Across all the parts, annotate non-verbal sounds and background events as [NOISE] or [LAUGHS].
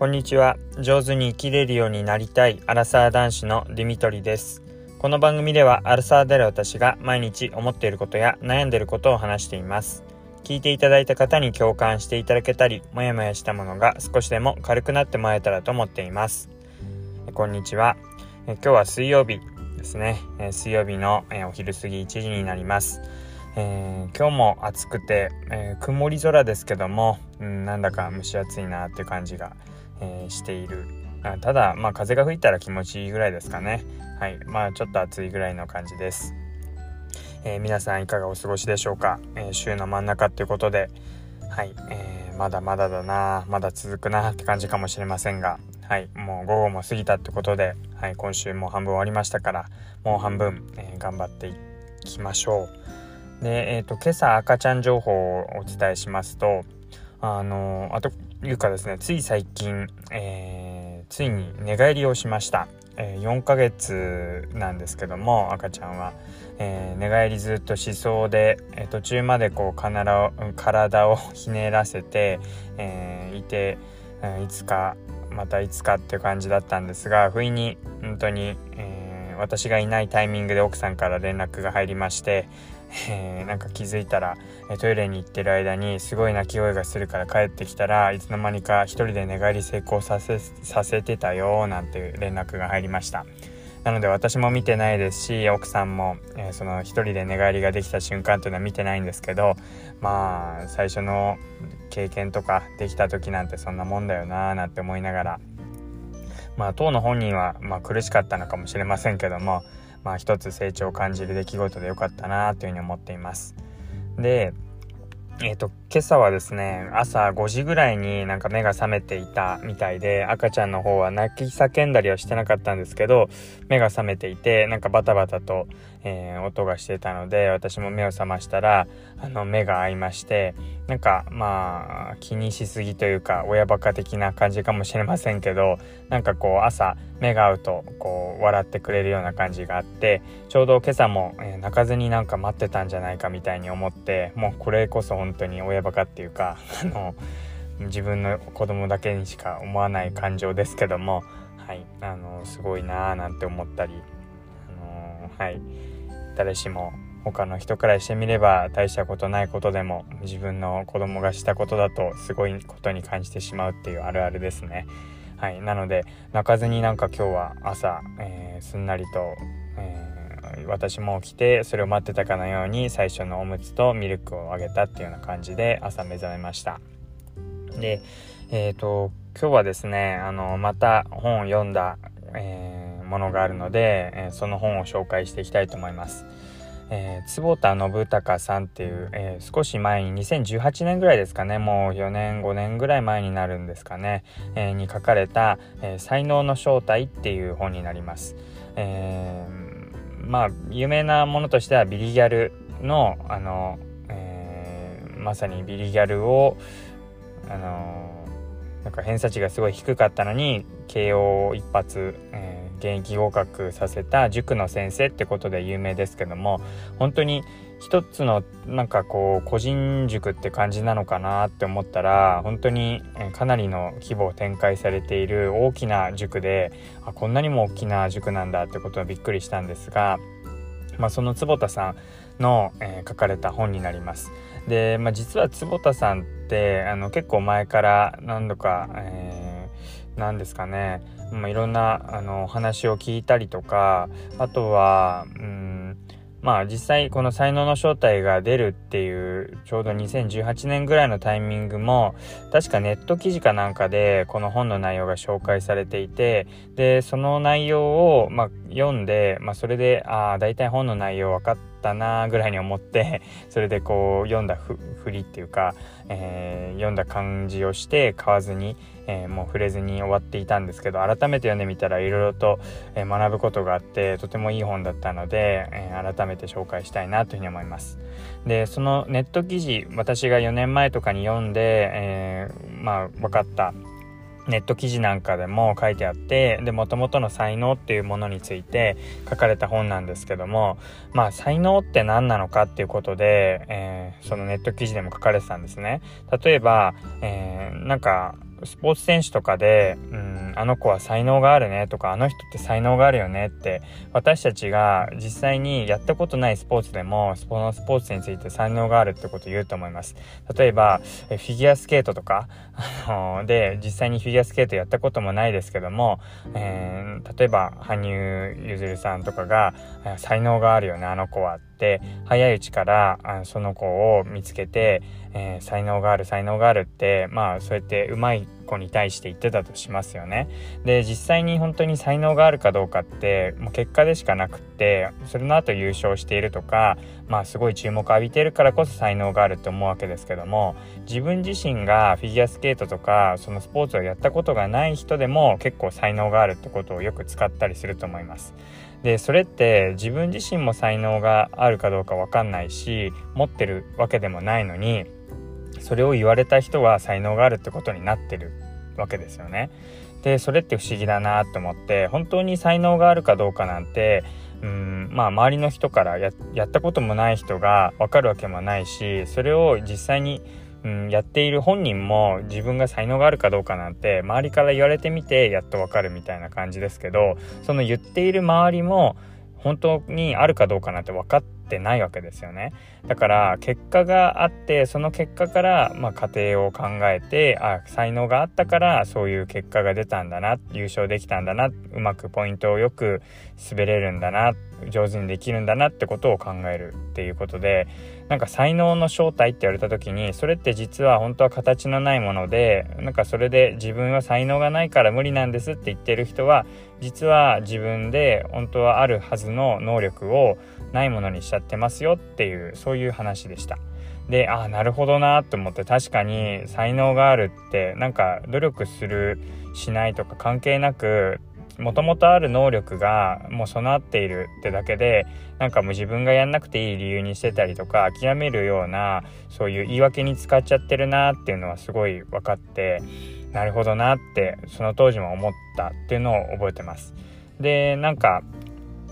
こんにちは。上手に生きれるようになりたい。アラサー男子のディミトリです。この番組ではアラサーである私が毎日思っていることや悩んでいることを話しています。聞いていただいた方に共感していただけたりもやもやしたものが少しでも軽くなってもらえたらと思っています。こんにちは。今日は水曜日ですね。水曜日のお昼過ぎ1時になります。えー、今日も暑くて、えー、曇り空ですけども、うん、なんだか蒸し暑いなっていう感じが、えー、している。あただまあ風が吹いたら気持ちいいぐらいですかね。はい。まあちょっと暑いぐらいの感じです、え皆さんいかがお過ごしでしょうか、え週の真ん中っていうことで。はい、えーまだまだだなまだ続くなって感じかもしれませんが。はい。もう午後も過ぎたってことで、はい、今週も半分終わりましたからもう半分、え頑張っていきましょう。で、えーと、今朝赤ちゃん情報をお伝えしますとあのあというかですねつい最近、えー、ついに寝返りをしました、えー、4ヶ月なんですけども赤ちゃんは、えー、寝返りずっとしそうで、え、途中までこう体をひねらせて、えいて、えいつかまたいつかっていう感じだったんですが不意に本当に、え私がいないタイミングで奥さんから連絡が入りましてえー、なんか気づいたら、トイレに行ってる間にすごい泣き声がするから帰ってきたらいつの間にか一人で寝返り成功させさせてたよなんて連絡が入りました。なので私も見てないですし奥さんも、えー、その一人で寝返りができた瞬間というのは見てないんですけどまあ最初の経験とかできた時なんてそんなもんだよなーなんて思いながら。まあ当の本人は、まあ、苦しかったのかもしれませんけどもまあ一つ成長を感じる出来事でよかったなというふうに思っています。で、え、ー、と、今朝はですね、朝5時ぐらいになんか目が覚めていたみたいで、赤ちゃんの方は泣き叫んだりはしてなかったんですけど、目が覚めていて、なんかバタバタと、えー、音がしてたので、私も目を覚ましたら、あの、目が合いまして、なんか、まあ、気にしすぎというか、親バカ的な感じかもしれませんけど、なんかこう、朝、目が合うと、こう、笑ってくれるような感じがあって、ちょうど今朝も、えー、泣かずになんか待ってたんじゃないかみたいに思って、もうこれこそ本当に親バカっていうか、[LAUGHS] あの、自分の子供だけにしか思わない感情ですけども、はい、あの、すごいなーなんて思ったり、あのー、はい、誰しも他の人からしてみれば大したことないことでも自分の子供がしたことだとすごいことに感じてしまうっていうあるあるですね。はい、なので泣かずになんか今日は朝、えー、すんなりと、えー、私も起きてそれを待ってたかのように最初のおむつとミルクをあげたっていうような感じで朝目覚めました。で、えーと、今日はですねあのまた本を読んだ、えー、ものがあるので、えその本を紹介していきたいと思います。えー、坪田信孝さんっていう、えー、少し前に2018年ぐらいですかねもう4年5年ぐらい前になるんですかね、えー、に書かれた、え才能の正体」っていう本になります。えまあ有名なものとしてはビリギャルのあの、えまさにビリギャルをあのなんか偏差値がすごい低かったのに慶応一発、え現役合格させた塾の先生ってことで有名ですけども本当に一つのなんかこう個人塾って感じなのかなって思ったら本当にかなりの規模を展開されている大きな塾であこんなにも大きな塾なんだってことはびっくりしたんですが、まあ、その坪田さんの、えー、書かれた本になります。で、まあ、実は坪田さんってあの結構前から何度か、えー、何ですかねまあ、いろんなあの話を聞いたりとかあとはうんまあ実際この才能の正体が出るっていうちょうど2018年ぐらいのタイミングも確かネット記事かなんかでこの本の内容が紹介されていてでその内容を、まあ、読んで、まあ、それでああ大体本の内容分かったなぐらいに思って [LAUGHS] それでこう読んだふりっていうか、え、読んだ感じをして買わずに、えー、もう触れずに終わっていたんですけど改めて読んでみたらいろいろと、え学ぶことがあってとてもいい本だったので、え改めて紹介したいなというふうに思います。でそのネット記事私が4年前とかに読んで、え、まあ分かったネット記事なんかでも書いてあってで元々の才能っていうものについて書かれた本なんですけどもまあ才能って何なのかっていうことで、えー、そのネット記事でも書かれてたんですね例えば、えー、なんかスポーツ選手とかで、うん、あの子は才能があるねとかあの人って才能があるよねって私たちが実際にやったことないスポーツでもそのスポーツについて才能があるってことを言うと思います。例えばフィギュアスケートとかで実際にフィギュアスケートやったこともないですけども、えー、例えば羽生結弦さんとかが才能があるよねあの子はて早いうちからあその子を見つけて、えー、才能がある才能があるってまあそうやってうまい子に対して言ってたとしますよね。で実際に本当に才能があるかどうかってもう結果でしかなくってそれの後優勝しているとかまあすごい注目浴びてるからこそ才能があるって思うわけですけども自分自身がフィギュアスケートとかそのスポーツをやったことがない人でも結構才能があるってことをよく使ったりすると思います。でそれって自分自身も才能があるかどうか分かんないし持ってるわけでもないのにそれを言われた人は才能があるってことになってるわけですよね。でそれって不思議だなと思って本当に才能があるかどうかなんてうんまあ周りの人からやったこともない人が分かるわけもないしそれを実際にうん、やっている本人も自分が才能があるかどうかなんて周りから言われてみてやっとわかるみたいな感じですけどその言っている周りも本当にあるかどうかなんて分かってないわけですよね。だから結果があってその結果から、まあ、家庭を考えてあ才能があったからそういう結果が出たんだな優勝できたんだなうまくポイントをよく滑れるんだな上手にできるんだなってことを考えるっていうことでなんか才能の正体って言われた時にそれって実は本当は形のないものでなんかそれで自分は才能がないから無理なんですって言ってる人は実は自分で本当はあるはずの能力をないものにしちゃってますよっていうそういう話でした。でああなるほどなと思って確かに才能があるってなんか努力するしないとか関係なくもともとある能力がもう備わっているってだけでなんかもう自分がやんなくていい理由にしてたりとか諦めるようなそういう言い訳に使っちゃってるなっていうのはすごい分かってなるほどなってその当時も思ったっていうのを覚えてます。でなんか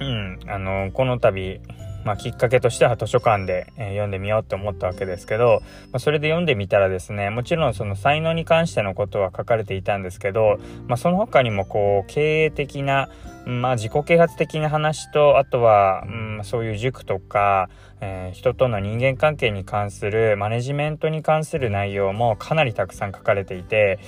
うんあのこの度まあ、きっかけとしては図書館で、えー、読んでみようと思ったわけですけど、まあ、それで読んでみたらですねもちろんその才能に関してのことは書かれていたんですけど、まあ、その他にもこう経営的な、まあ、自己啓発的な話とあとは、うん、そういう塾とか、えー、人との人間関係に関するマネジメントに関する内容もかなりたくさん書かれていて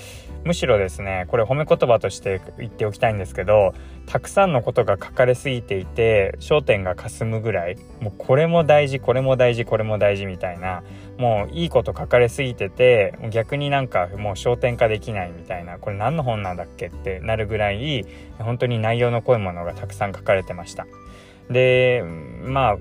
むしろですねこれ褒め言葉として言っておきたいんですけどたくさんのことが書かれすぎていて焦点がかすむぐらいもうこれも大事これも大事これも大事みたいなもういいこと書かれすぎてて逆になんかもう焦点化できないみたいなこれ何の本なんだっけってなるぐらい本当に内容の濃いものがたくさん書かれてました。でまあ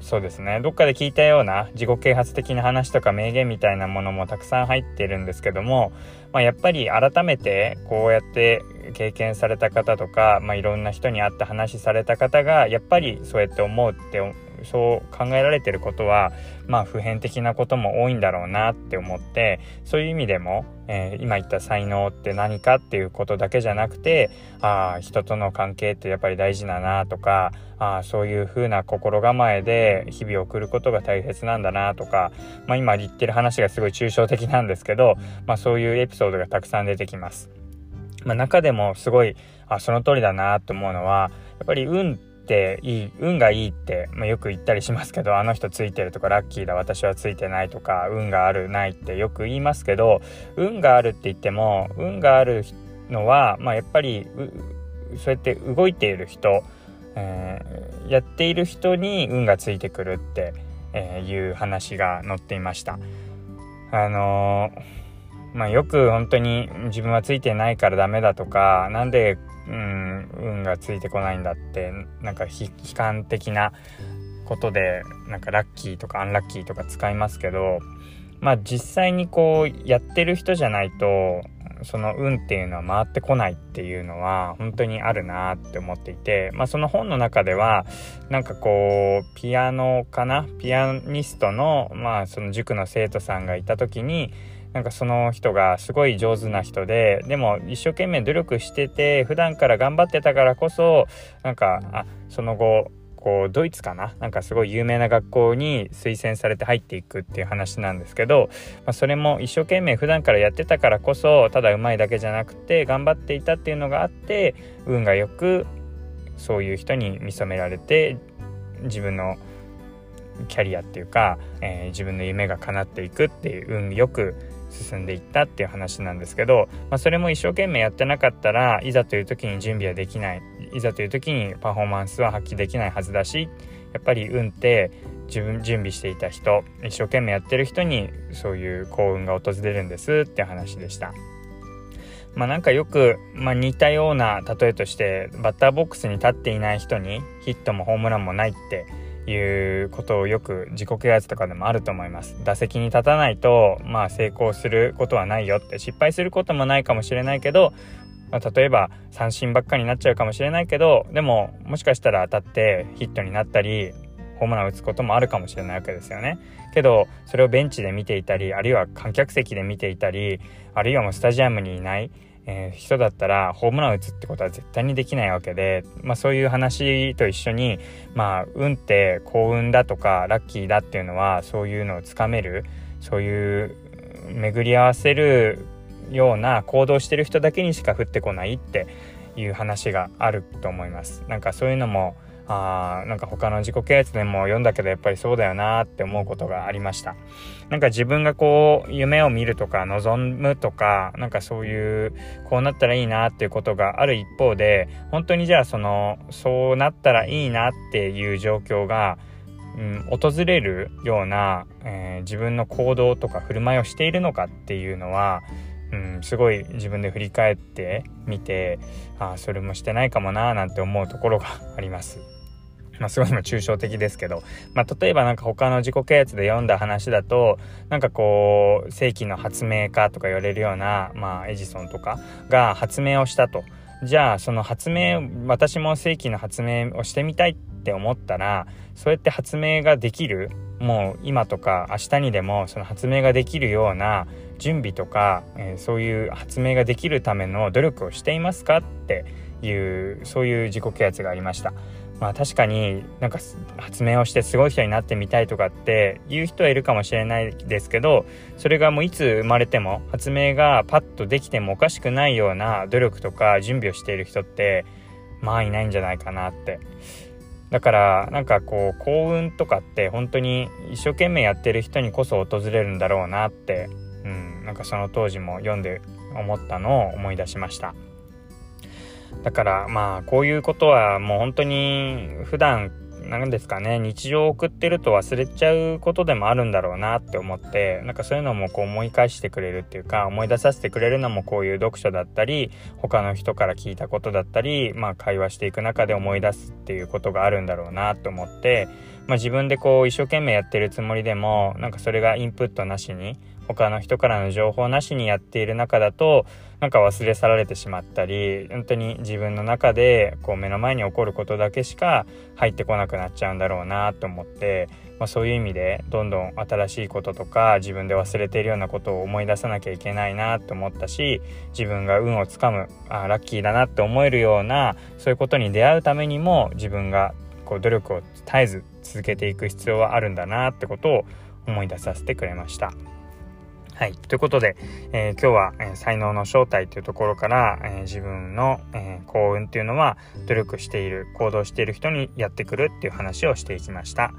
そうですねどっかで聞いたような自己啓発的な話とか名言みたいなものもたくさん入ってるんですけども、まあ、やっぱり改めてこうやって経験された方とか、まあ、いろんな人に会って話された方がやっぱりそうやって思うってそう考えられてることはまあ普遍的なことも多いんだろうなって思ってそういう意味でも、えー、今言った才能って何かっていうことだけじゃなくてああ人との関係ってやっぱり大事だなとかああそういう風な心構えで日々送ることが大切なんだなとか、まあ、今言ってる話がすごい抽象的なんですけど、まあ、そういうエピソードがたくさん出てきます。まあ、中でもすごいあその通りだなと思うのはやっぱり運ていい運がいいって、まあ、よく言ったりしますけどあの人ついてるとかラッキーだ私はついてないとか運があるないってよく言いますけど運があるって言っても運があるのは、まあ、やっぱりそうやって動いている人、えー、やっている人に運がついてくるって、え、いう話が載っていました。あのー、まあ、よく本当に自分はついてないからダメだとか何でうん運がついてこないんだってなんか悲観的なことでなんかラッキーとかアンラッキーとか使いますけどまあ実際にこうやってる人じゃないとその運っていうのは回ってこないっていうのは本当にあるなって思っていて、まあ、その本の中ではなんかこうピアノかな？ピアニストの,、まあその塾の生徒さんがいた時になんかその人がすごい上手な人ででも一生懸命努力してて普段から頑張ってたからこそなんかあその後校ドイツかな？なんかすごい有名な学校に推薦されて入っていくっていう話なんですけど、まあ、それも一生懸命普段からやってたからこそただうまいだけじゃなくて頑張っていたっていうのがあって運がよくそういう人に見初められて自分のキャリアっていうか、えー、自分の夢が叶っていくっていう運よく進んでいったっていう話なんですけど、まあ、それも一生懸命やってなかったらいざという時に準備はできないいざという時にパフォーマンスは発揮できないはずだしやっぱり運って自分準備していた人一生懸命やってる人にそういう幸運が訪れるんですっていう話でした。まあなんかよく、まあ、似たような例えとしてバッターボックスに立っていない人にヒットもホームランもないっていうことをよく自己啓発とかでもあると思います打席に立たないとまあ成功することはないよって失敗することもないかもしれないけど、まあ、例えば三振ばっかりになっちゃうかもしれないけどでももしかしたら当たってヒットになったりホームランを打つこともあるかもしれないわけですよね。けどそれをベンチで見ていたりあるいは観客席で見ていたりあるいはもうスタジアムにいないえ、人だったらホームラン打つってことは絶対にできないわけで、まあ、そういう話と一緒に、まあ、運って幸運だとかラッキーだっていうのはそういうのをつかめるそういう巡り合わせるような行動してる人だけにしか降ってこないっていう話があると思います。なんかそういうのもあなんか他の自己啓発でも読んだけどやっぱりそうだよなって思うことがありましたなんか自分がこう夢を見るとか望むとかなんかそういうこうなったらいいなっていうことがある一方で本当にじゃあそのそうなったらいいなっていう状況がうん、訪れるような、えー、自分の行動とか振る舞いをしているのかっていうのは、うん、すごい自分で振り返ってみてあそれもしてないかもなーなんて思うところがあります。まあ、すごい抽象的ですけど、まあ、例えばなんか他の自己啓発で読んだ話だとなんかこう世紀の発明家とか言われるような、まあ、エジソンとかが発明をしたとじゃあその発明私も世紀の発明をしてみたいって思ったらそうやって発明ができるもう今とか明日にでもその発明ができるような準備とか、えー、そういう発明ができるための努力をしていますかっていうそういう自己啓発がありました。まあ確かになんか発明をしてすごい人になってみたいとかって言う人はいるかもしれないですけどそれがもういつ生まれても発明がパッとできてもおかしくないような努力とか準備をしている人ってまあいないんじゃないかなってだからなんかこう幸運とかって本当に一生懸命やってる人にこそ訪れるんだろうなって、うん、なんかその当時も読んで思ったのを思い出しました。だからまあこういうことはもう本当に普段なんですかね日常を送ってると忘れちゃうことでもあるんだろうなって思ってなんかそういうのもこう思い返してくれるっていうか思い出させてくれるのもこういう読書だったり他の人から聞いたことだったりまあ会話していく中で思い出すっていうことがあるんだろうなと思ってまあ自分でこう一生懸命やってるつもりでもなんかそれがインプットなしに他の人からの情報なしにやっている中だとなんか忘れ去られてしまったり本当に自分の中でこう目の前に起こることだけしか入ってこなくなっちゃうんだろうなと思って、まあ、そういう意味でどんどん新しいこととか自分で忘れているようなことを思い出さなきゃいけないなと思ったし自分が運をつかむあラッキーだなって思えるようなそういうことに出会うためにも自分がこう努力を絶えず続けていく必要はあるんだなってことを思い出させてくれました。はい。ということで、えー、今日は、えー、才能の正体というところから、えー、自分の、え幸運っていうのは努力している、行動している人にやってくるっていう話をしていきました。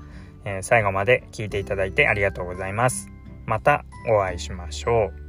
え最後まで聞いていただいてありがとうございます。またお会いしましょう。